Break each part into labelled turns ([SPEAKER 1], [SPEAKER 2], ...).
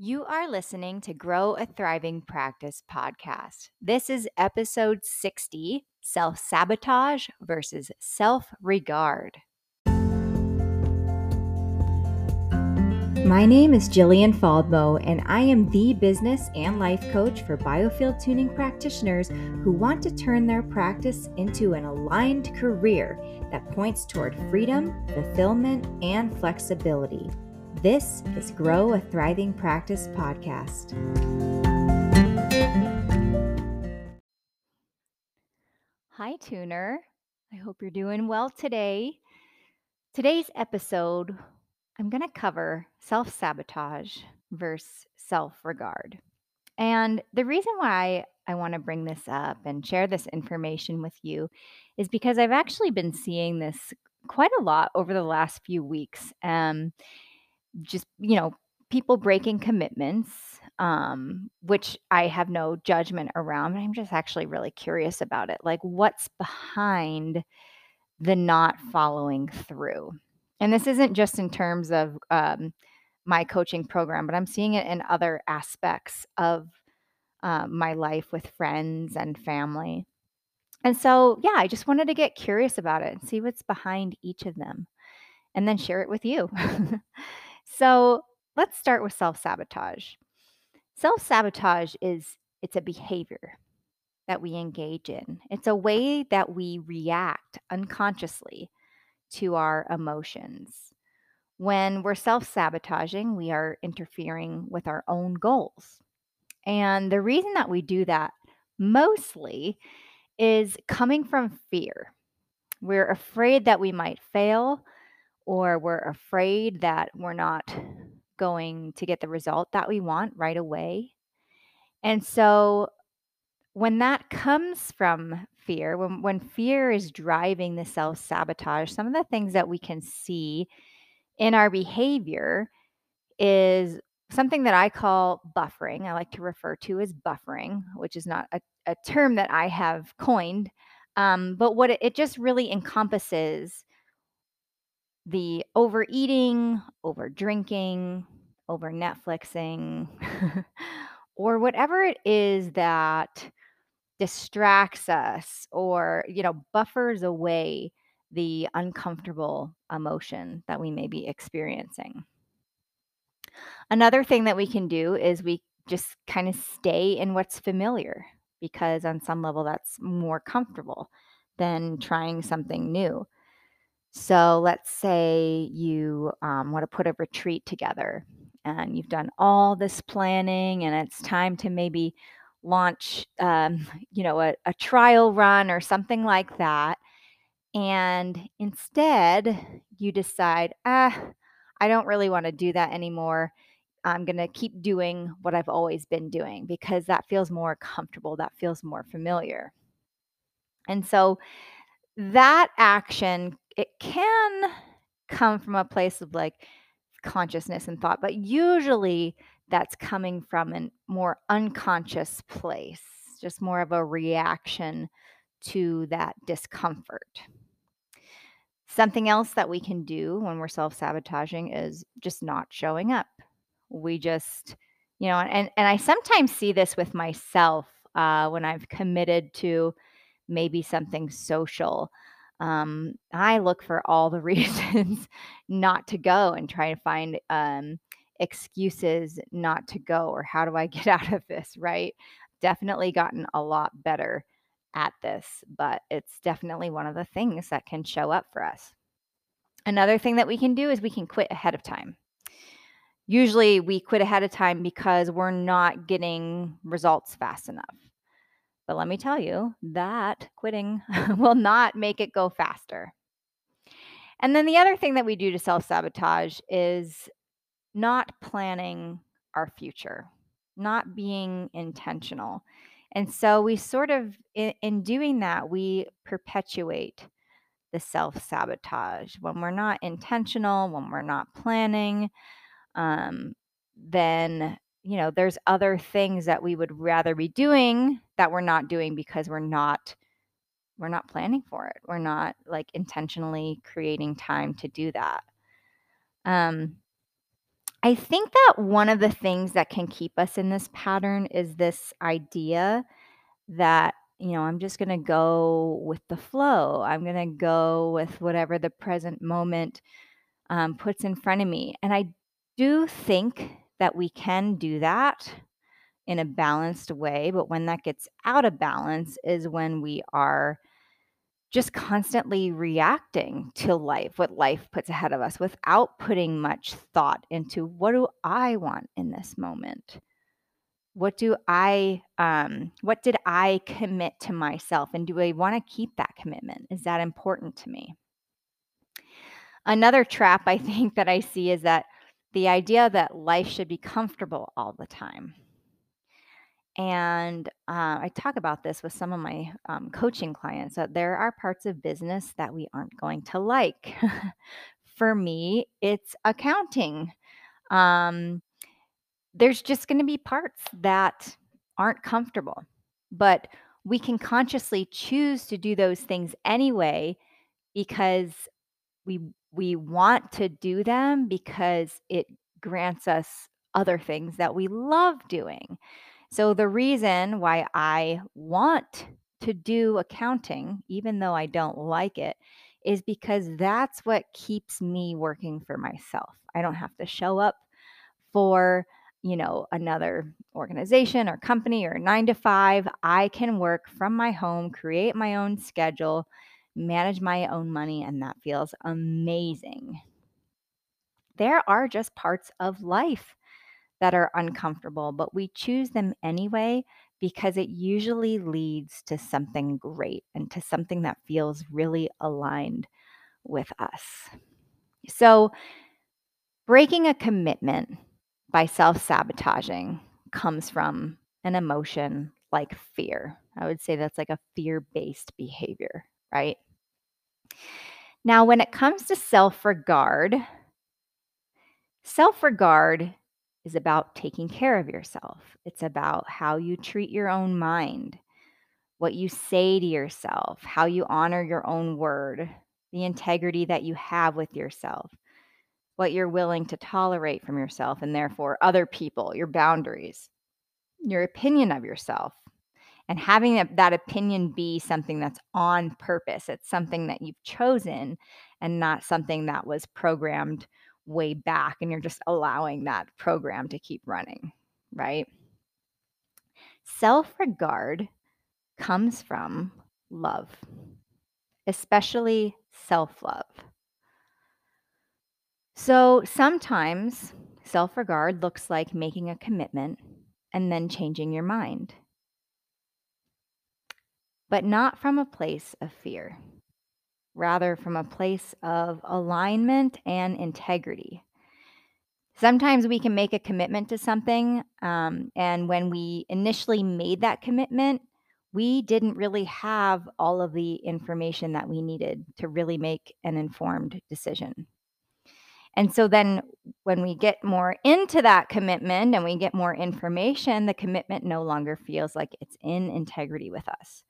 [SPEAKER 1] You are listening to Grow a Thriving Practice podcast. This is episode 60 Self Sabotage versus Self Regard. My name is Jillian Faldmo, and I am the business and life coach for biofield tuning practitioners who want to turn their practice into an aligned career that points toward freedom, fulfillment, and flexibility. This is Grow a Thriving Practice podcast. Hi, tuner. I hope you're doing well today. Today's episode, I'm going to cover self sabotage versus self regard. And the reason why I want to bring this up and share this information with you is because I've actually been seeing this quite a lot over the last few weeks. Um, just, you know, people breaking commitments, um, which I have no judgment around. But I'm just actually really curious about it. Like, what's behind the not following through? And this isn't just in terms of um, my coaching program, but I'm seeing it in other aspects of uh, my life with friends and family. And so, yeah, I just wanted to get curious about it and see what's behind each of them and then share it with you. So let's start with self sabotage. Self sabotage is it's a behavior that we engage in. It's a way that we react unconsciously to our emotions. When we're self sabotaging, we are interfering with our own goals. And the reason that we do that mostly is coming from fear. We're afraid that we might fail or we're afraid that we're not going to get the result that we want right away. And so when that comes from fear, when when fear is driving the self-sabotage, some of the things that we can see in our behavior is something that I call buffering. I like to refer to as buffering, which is not a, a term that I have coined. Um, but what it, it just really encompasses the overeating, over drinking, over Netflixing, or whatever it is that distracts us or, you know, buffers away the uncomfortable emotion that we may be experiencing. Another thing that we can do is we just kind of stay in what's familiar because, on some level, that's more comfortable than trying something new. So let's say you um, want to put a retreat together and you've done all this planning and it's time to maybe launch um, you know a, a trial run or something like that and instead you decide ah i don't really want to do that anymore. I'm going to keep doing what i've always been doing because that feels more comfortable that feels more familiar. And so that action it can come from a place of like consciousness and thought, but usually that's coming from a more unconscious place, just more of a reaction to that discomfort. Something else that we can do when we're self sabotaging is just not showing up. We just, you know, and, and I sometimes see this with myself uh, when I've committed to maybe something social um, I look for all the reasons not to go and try to find um, excuses not to go or how do I get out of this, right? Definitely gotten a lot better at this, but it's definitely one of the things that can show up for us. Another thing that we can do is we can quit ahead of time. Usually we quit ahead of time because we're not getting results fast enough. But let me tell you that quitting will not make it go faster. And then the other thing that we do to self sabotage is not planning our future, not being intentional. And so we sort of, in, in doing that, we perpetuate the self sabotage. When we're not intentional, when we're not planning, um, then you know, there's other things that we would rather be doing that we're not doing because we're not we're not planning for it. We're not like intentionally creating time to do that. Um I think that one of the things that can keep us in this pattern is this idea that, you know, I'm just gonna go with the flow. I'm gonna go with whatever the present moment um, puts in front of me. And I do think that we can do that in a balanced way. But when that gets out of balance is when we are just constantly reacting to life, what life puts ahead of us without putting much thought into what do I want in this moment? What do I um what did I commit to myself and do I want to keep that commitment? Is that important to me? Another trap I think that I see is that the idea that life should be comfortable all the time. And uh, I talk about this with some of my um, coaching clients that there are parts of business that we aren't going to like. For me, it's accounting. Um, there's just going to be parts that aren't comfortable, but we can consciously choose to do those things anyway because we we want to do them because it grants us other things that we love doing. So the reason why I want to do accounting, even though I don't like it, is because that's what keeps me working for myself. I don't have to show up for, you know, another organization or company or 9 to 5. I can work from my home, create my own schedule, manage my own money, and that feels amazing. There are just parts of life that are uncomfortable, but we choose them anyway because it usually leads to something great and to something that feels really aligned with us. So, breaking a commitment by self sabotaging comes from an emotion like fear. I would say that's like a fear based behavior, right? Now, when it comes to self regard, self regard is about taking care of yourself. It's about how you treat your own mind, what you say to yourself, how you honor your own word, the integrity that you have with yourself, what you're willing to tolerate from yourself and therefore other people, your boundaries, your opinion of yourself. And having that, that opinion be something that's on purpose. It's something that you've chosen and not something that was programmed way back and you're just allowing that program to keep running, right? Self regard comes from love, especially self love. So sometimes self regard looks like making a commitment and then changing your mind, but not from a place of fear rather from a place of alignment and integrity. Sometimes we can make a commitment to something, um, and when we initially made that commitment, we didn't really have all of the information that we needed to really make an informed decision. And so then when we get more into that commitment and we get more information, the commitment no longer feels like it's in integrity with us.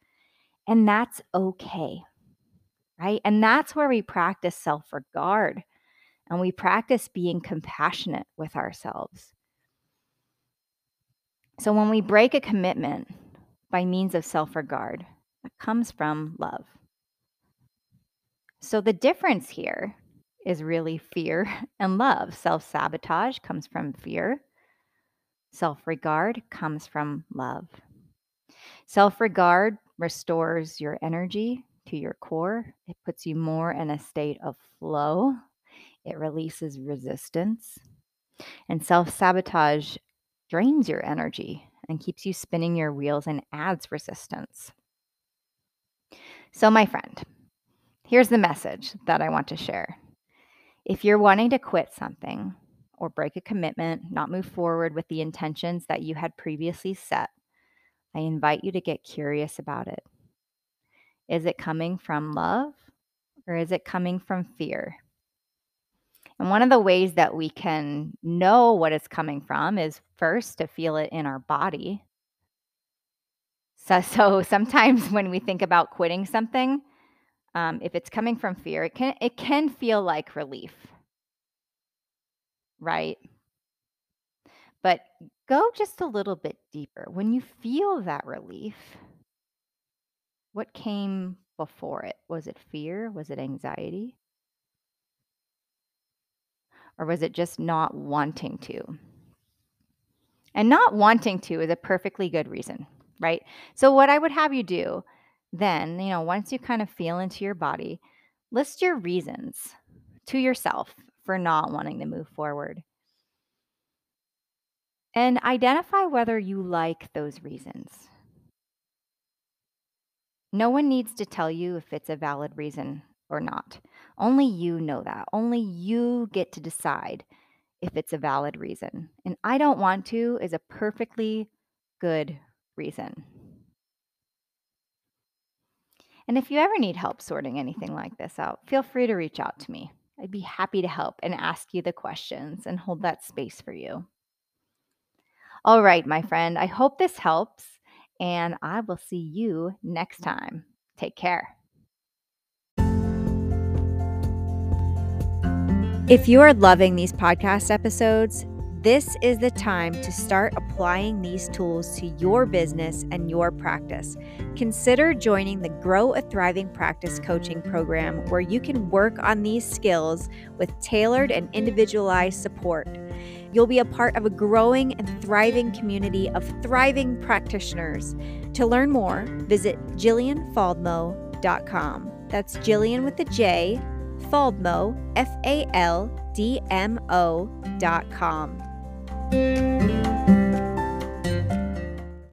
[SPEAKER 1] And that's okay right? And that's where we practice self regard and we practice being compassionate with ourselves. So when we break a commitment by means of self regard, that comes from love. So the difference here is really fear and love. Self sabotage comes from fear, self regard comes from love. Self regard restores your energy to your core. It puts you more in a state of flow. It releases resistance. And self sabotage drains your energy and keeps you spinning your wheels and adds resistance. So, my friend, here's the message that I want to share. If you're wanting to quit something or break a commitment, not move forward with the intentions that you had previously set, I invite you to get curious about it. Is it coming from love or is it coming from fear? And one of the ways that we can know what it's coming from is first to feel it in our body. So, so sometimes when we think about quitting something, um, if it's coming from fear, it can it can feel like relief, right? But go just a little bit deeper. When you feel that relief, what came before it? Was it fear? Was it anxiety? Or was it just not wanting to? And not wanting to is a perfectly good reason, right? So, what I would have you do then, you know, once you kind of feel into your body, list your reasons to yourself for not wanting to move forward. And identify whether you like those reasons. No one needs to tell you if it's a valid reason or not. Only you know that. Only you get to decide if it's a valid reason. And I don't want to is a perfectly good reason. And if you ever need help sorting anything like this out, feel free to reach out to me. I'd be happy to help and ask you the questions and hold that space for you. All right, my friend, I hope this helps, and I will see you next time. Take care. If you are loving these podcast episodes, this is the time to start applying these tools to your business and your practice. Consider joining the Grow a Thriving Practice coaching program where you can work on these skills with tailored and individualized support. You'll be a part of a growing and thriving community of thriving practitioners. To learn more, visit JillianFaldmo.com. That's Jillian with a J, Faldmo, F A L D M O dot com.